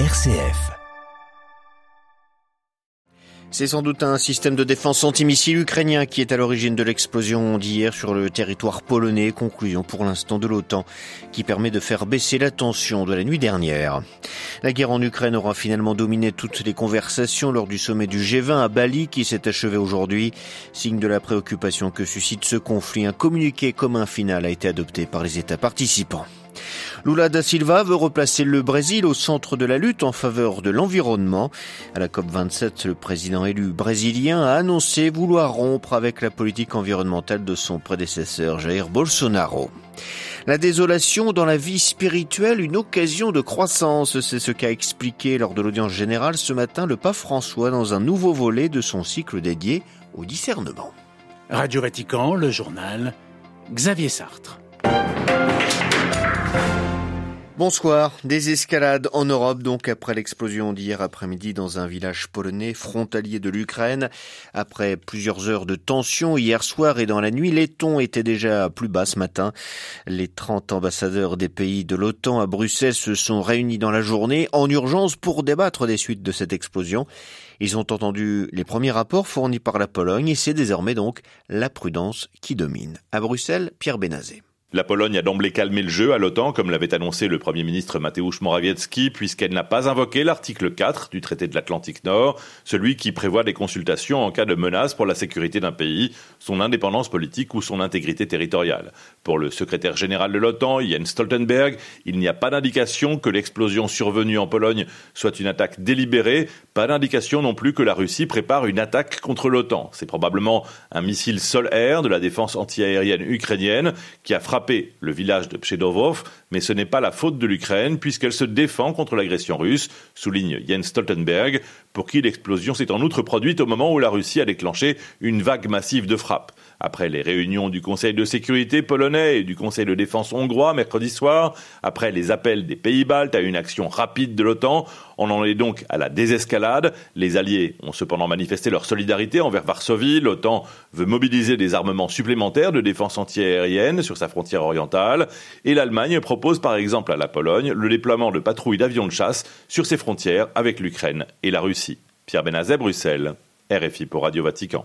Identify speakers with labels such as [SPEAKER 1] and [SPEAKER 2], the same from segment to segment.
[SPEAKER 1] RCF.
[SPEAKER 2] C'est sans doute un système de défense antimissile ukrainien qui est à l'origine de l'explosion d'hier sur le territoire polonais. Conclusion pour l'instant de l'OTAN qui permet de faire baisser la tension de la nuit dernière. La guerre en Ukraine aura finalement dominé toutes les conversations lors du sommet du G20 à Bali qui s'est achevé aujourd'hui. Signe de la préoccupation que suscite ce conflit, un communiqué commun final a été adopté par les États participants. Lula da Silva veut replacer le Brésil au centre de la lutte en faveur de l'environnement. À la COP27, le président élu brésilien a annoncé vouloir rompre avec la politique environnementale de son prédécesseur Jair Bolsonaro. La désolation dans la vie spirituelle, une occasion de croissance, c'est ce qu'a expliqué lors de l'audience générale ce matin le pape François dans un nouveau volet de son cycle dédié au discernement.
[SPEAKER 3] Radio Vatican, le journal, Xavier Sartre.
[SPEAKER 2] Bonsoir. Des escalades en Europe, donc après l'explosion d'hier après-midi dans un village polonais frontalier de l'Ukraine. Après plusieurs heures de tension hier soir et dans la nuit, les tons étaient déjà plus bas ce matin. Les 30 ambassadeurs des pays de l'OTAN à Bruxelles se sont réunis dans la journée en urgence pour débattre des suites de cette explosion. Ils ont entendu les premiers rapports fournis par la Pologne et c'est désormais donc la prudence qui domine. À Bruxelles, Pierre Benazé.
[SPEAKER 4] La Pologne a d'emblée calmé le jeu à l'OTAN, comme l'avait annoncé le Premier ministre Mateusz Morawiecki, puisqu'elle n'a pas invoqué l'article 4 du traité de l'Atlantique Nord, celui qui prévoit des consultations en cas de menace pour la sécurité d'un pays, son indépendance politique ou son intégrité territoriale. Pour le secrétaire général de l'OTAN, Jens Stoltenberg, il n'y a pas d'indication que l'explosion survenue en Pologne soit une attaque délibérée, pas d'indication non plus que la Russie prépare une attaque contre l'OTAN. C'est probablement un missile sol-air de la défense antiaérienne ukrainienne qui a frappé le village de Pchedovov, mais ce n'est pas la faute de l'Ukraine puisqu'elle se défend contre l'agression russe, souligne Jens Stoltenberg, pour qui l'explosion s'est en outre produite au moment où la Russie a déclenché une vague massive de frappes. Après les réunions du Conseil de sécurité polonais et du Conseil de défense hongrois mercredi soir, après les appels des pays baltes à une action rapide de l'OTAN, on en est donc à la désescalade. Les alliés ont cependant manifesté leur solidarité envers Varsovie. L'OTAN veut mobiliser des armements supplémentaires de défense antiaérienne sur sa frontière orientale. Et l'Allemagne propose par exemple à la Pologne le déploiement de patrouilles d'avions de chasse sur ses frontières avec l'Ukraine et la Russie. Pierre Benazet, Bruxelles. RFI pour Radio Vatican.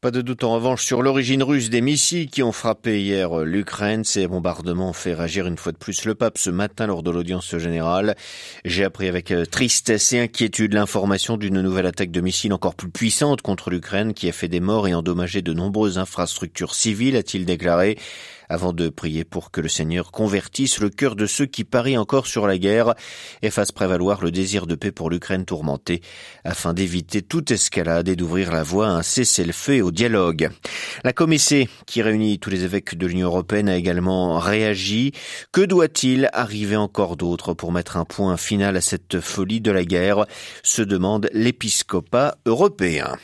[SPEAKER 2] Pas de doute en revanche sur l'origine russe des missiles qui ont frappé hier l'Ukraine. Ces bombardements ont fait réagir une fois de plus le pape ce matin lors de l'audience générale. J'ai appris avec euh, tristesse et inquiétude l'information d'une nouvelle attaque de missiles encore plus puissante contre l'Ukraine qui a fait des morts et endommagé de nombreuses infrastructures civiles, a-t-il déclaré avant de prier pour que le Seigneur convertisse le cœur de ceux qui parient encore sur la guerre et fasse prévaloir le désir de paix pour l'Ukraine tourmentée, afin d'éviter toute escalade et d'ouvrir la voie à un au dialogue. La commissaire qui réunit tous les évêques de l'Union européenne a également réagi. Que doit-il arriver encore d'autre pour mettre un point final à cette folie de la guerre? Se demande l'épiscopat européen.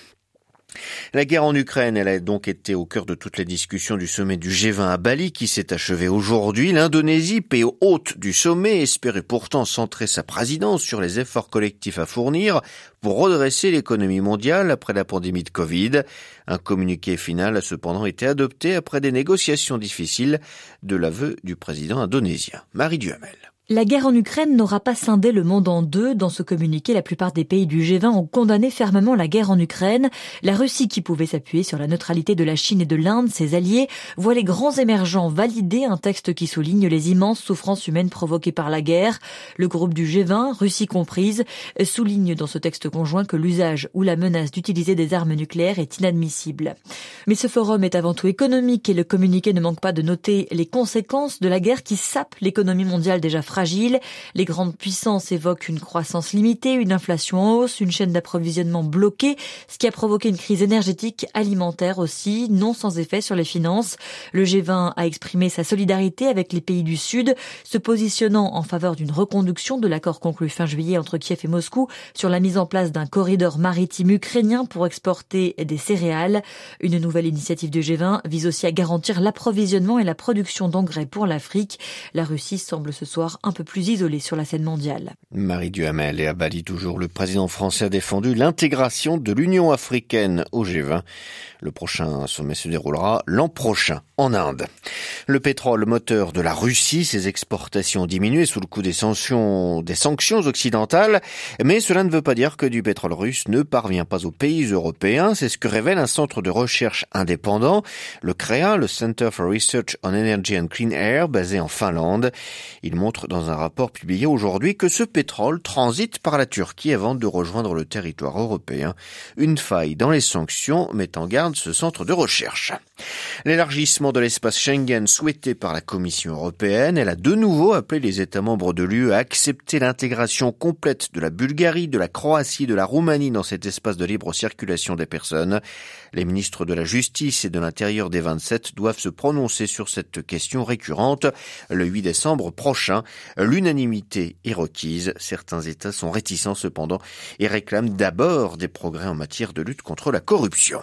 [SPEAKER 2] La guerre en Ukraine, elle a donc été au cœur de toutes les discussions du sommet du G20 à Bali qui s'est achevé aujourd'hui. L'Indonésie, pays hôte du sommet, espérait pourtant centrer sa présidence sur les efforts collectifs à fournir pour redresser l'économie mondiale après la pandémie de Covid. Un communiqué final a cependant été adopté après des négociations difficiles de l'aveu du président indonésien. Marie Duhamel.
[SPEAKER 5] La guerre en Ukraine n'aura pas scindé le monde en deux. Dans ce communiqué, la plupart des pays du G20 ont condamné fermement la guerre en Ukraine. La Russie, qui pouvait s'appuyer sur la neutralité de la Chine et de l'Inde, ses alliés, voit les grands émergents valider un texte qui souligne les immenses souffrances humaines provoquées par la guerre. Le groupe du G20, Russie comprise, souligne dans ce texte conjoint que l'usage ou la menace d'utiliser des armes nucléaires est inadmissible. Mais ce forum est avant tout économique et le communiqué ne manque pas de noter les conséquences de la guerre qui sape l'économie mondiale déjà fragile. Les grandes puissances évoquent une croissance limitée, une inflation en hausse, une chaîne d'approvisionnement bloquée, ce qui a provoqué une crise énergétique alimentaire aussi, non sans effet sur les finances. Le G20 a exprimé sa solidarité avec les pays du Sud, se positionnant en faveur d'une reconduction de l'accord conclu fin juillet entre Kiev et Moscou sur la mise en place d'un corridor maritime ukrainien pour exporter des céréales. Une nouvelle initiative du G20 vise aussi à garantir l'approvisionnement et la production d'engrais pour l'Afrique. La Russie semble ce soir un peu plus isolé sur la scène mondiale.
[SPEAKER 2] Marie Duhamel et à Bali toujours, le président français a défendu l'intégration de l'Union africaine au G20. Le prochain sommet se déroulera l'an prochain en Inde. Le pétrole moteur de la Russie, ses exportations ont diminué sous le coup des sanctions, des sanctions occidentales, mais cela ne veut pas dire que du pétrole russe ne parvient pas aux pays européens. C'est ce que révèle un centre de recherche indépendant, le CREA, le Center for Research on Energy and Clean Air, basé en Finlande. Il montre dans un rapport publié aujourd'hui que ce pétrole transite par la Turquie avant de rejoindre le territoire européen. Une faille dans les sanctions met en garde de ce centre de recherche. L'élargissement de l'espace Schengen souhaité par la Commission européenne, elle a de nouveau appelé les États membres de l'UE à accepter l'intégration complète de la Bulgarie, de la Croatie, et de la Roumanie dans cet espace de libre circulation des personnes. Les ministres de la Justice et de l'Intérieur des 27 doivent se prononcer sur cette question récurrente le 8 décembre prochain. L'unanimité est requise. Certains États sont réticents cependant et réclament d'abord des progrès en matière de lutte contre la corruption.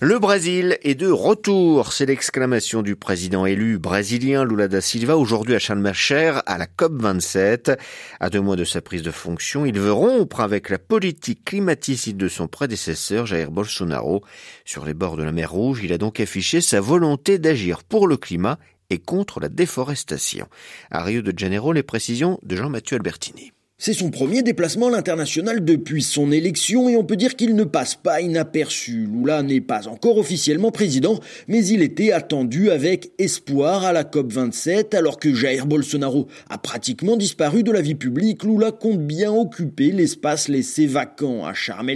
[SPEAKER 2] Le Brésil est de retour, c'est l'exclamation du président élu brésilien Lula da Silva aujourd'hui à Sharm à la COP27. À deux mois de sa prise de fonction, il veut rompre avec la politique climaticide de son prédécesseur Jair Bolsonaro. Sur les bords de la mer Rouge, il a donc affiché sa volonté d'agir pour le climat et contre la déforestation. À Rio de Janeiro, les précisions de Jean-Mathieu Albertini.
[SPEAKER 1] C'est son premier déplacement à l'international depuis son élection et on peut dire qu'il ne passe pas inaperçu. Lula n'est pas encore officiellement président, mais il était attendu avec espoir à la COP27 alors que Jair Bolsonaro a pratiquement disparu de la vie publique. Lula compte bien occuper l'espace laissé vacant à Sharm.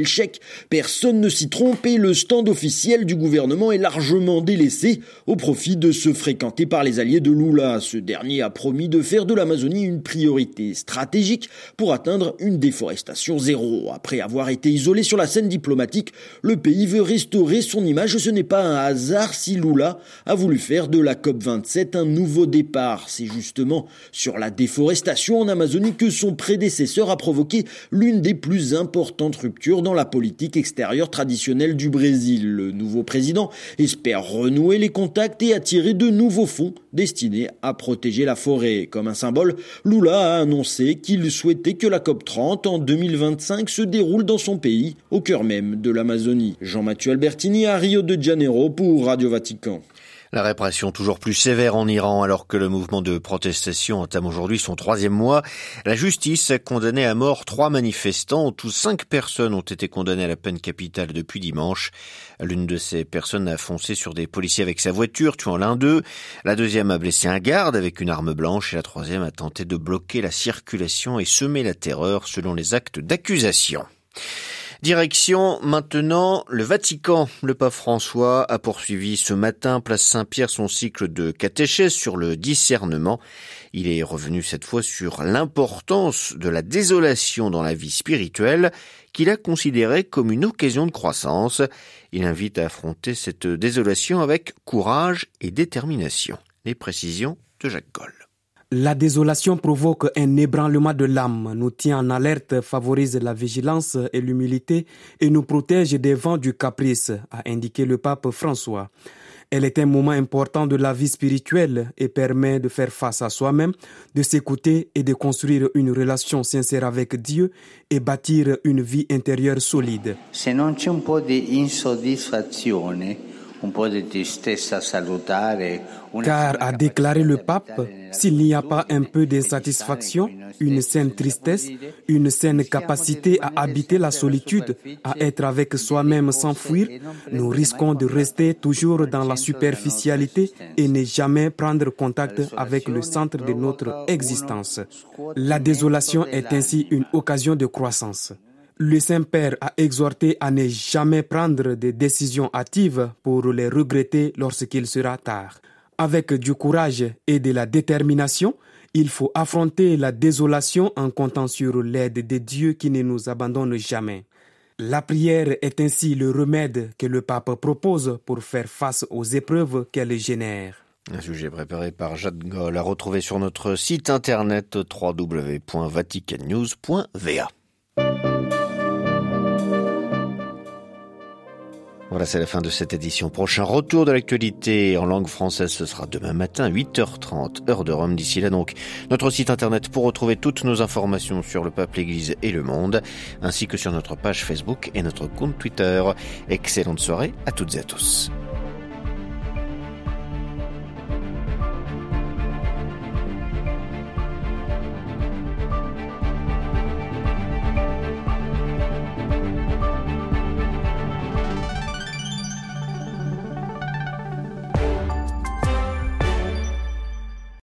[SPEAKER 1] Personne ne s'y trompe et le stand officiel du gouvernement est largement délaissé au profit de se fréquenter par les alliés de Lula. Ce dernier a promis de faire de l'Amazonie une priorité stratégique pour atteindre une déforestation zéro. Après avoir été isolé sur la scène diplomatique, le pays veut restaurer son image. Ce n'est pas un hasard si Lula a voulu faire de la COP27 un nouveau départ. C'est justement sur la déforestation en Amazonie que son prédécesseur a provoqué l'une des plus importantes ruptures dans la politique extérieure traditionnelle du Brésil. Le nouveau président espère renouer les contacts et attirer de nouveaux fonds destinés à protéger la forêt. Comme un symbole, Lula a annoncé qu'il souhaite que la COP30 en 2025 se déroule dans son pays, au cœur même de l'Amazonie. Jean-Mathieu Albertini à Rio de Janeiro pour Radio Vatican.
[SPEAKER 2] La répression toujours plus sévère en Iran alors que le mouvement de protestation entame aujourd'hui son troisième mois. La justice a condamné à mort trois manifestants. Tous cinq personnes ont été condamnées à la peine capitale depuis dimanche. L'une de ces personnes a foncé sur des policiers avec sa voiture, tuant l'un d'eux. La deuxième a blessé un garde avec une arme blanche et la troisième a tenté de bloquer la circulation et semer la terreur selon les actes d'accusation. Direction maintenant le Vatican. Le pape François a poursuivi ce matin, place Saint-Pierre, son cycle de catéchèse sur le discernement. Il est revenu cette fois sur l'importance de la désolation dans la vie spirituelle qu'il a considérée comme une occasion de croissance. Il invite à affronter cette désolation avec courage et détermination. Les précisions de Jacques Goll.
[SPEAKER 6] La désolation provoque un ébranlement de l'âme, nous tient en alerte, favorise la vigilance et l'humilité et nous protège des vents du caprice, a indiqué le pape François. Elle est un moment important de la vie spirituelle et permet de faire face à soi-même, de s'écouter et de construire une relation sincère avec Dieu et bâtir une vie intérieure solide.
[SPEAKER 7] non c'è un po'
[SPEAKER 6] car, a déclaré le pape, s'il n'y a pas un peu d'insatisfaction, une saine tristesse, une saine capacité à habiter la solitude, à être avec soi-même sans fuir, nous risquons de rester toujours dans la superficialité et ne jamais prendre contact avec le centre de notre existence. La désolation est ainsi une occasion de croissance. Le Saint-Père a exhorté à ne jamais prendre des décisions hâtives pour les regretter lorsqu'il sera tard. Avec du courage et de la détermination, il faut affronter la désolation en comptant sur l'aide de Dieu qui ne nous abandonne jamais. La prière est ainsi le remède que le pape propose pour faire face aux épreuves qu'elle génère.
[SPEAKER 2] Un sujet préparé par Jade Goll à retrouver sur notre site internet www.vaticannews.va. Voilà, c'est la fin de cette édition. Prochain retour de l'actualité en langue française, ce sera demain matin, 8h30, heure de Rome. D'ici là, donc, notre site internet pour retrouver toutes nos informations sur le pape, l'église et le monde, ainsi que sur notre page Facebook et notre compte Twitter. Excellente soirée à toutes et à tous.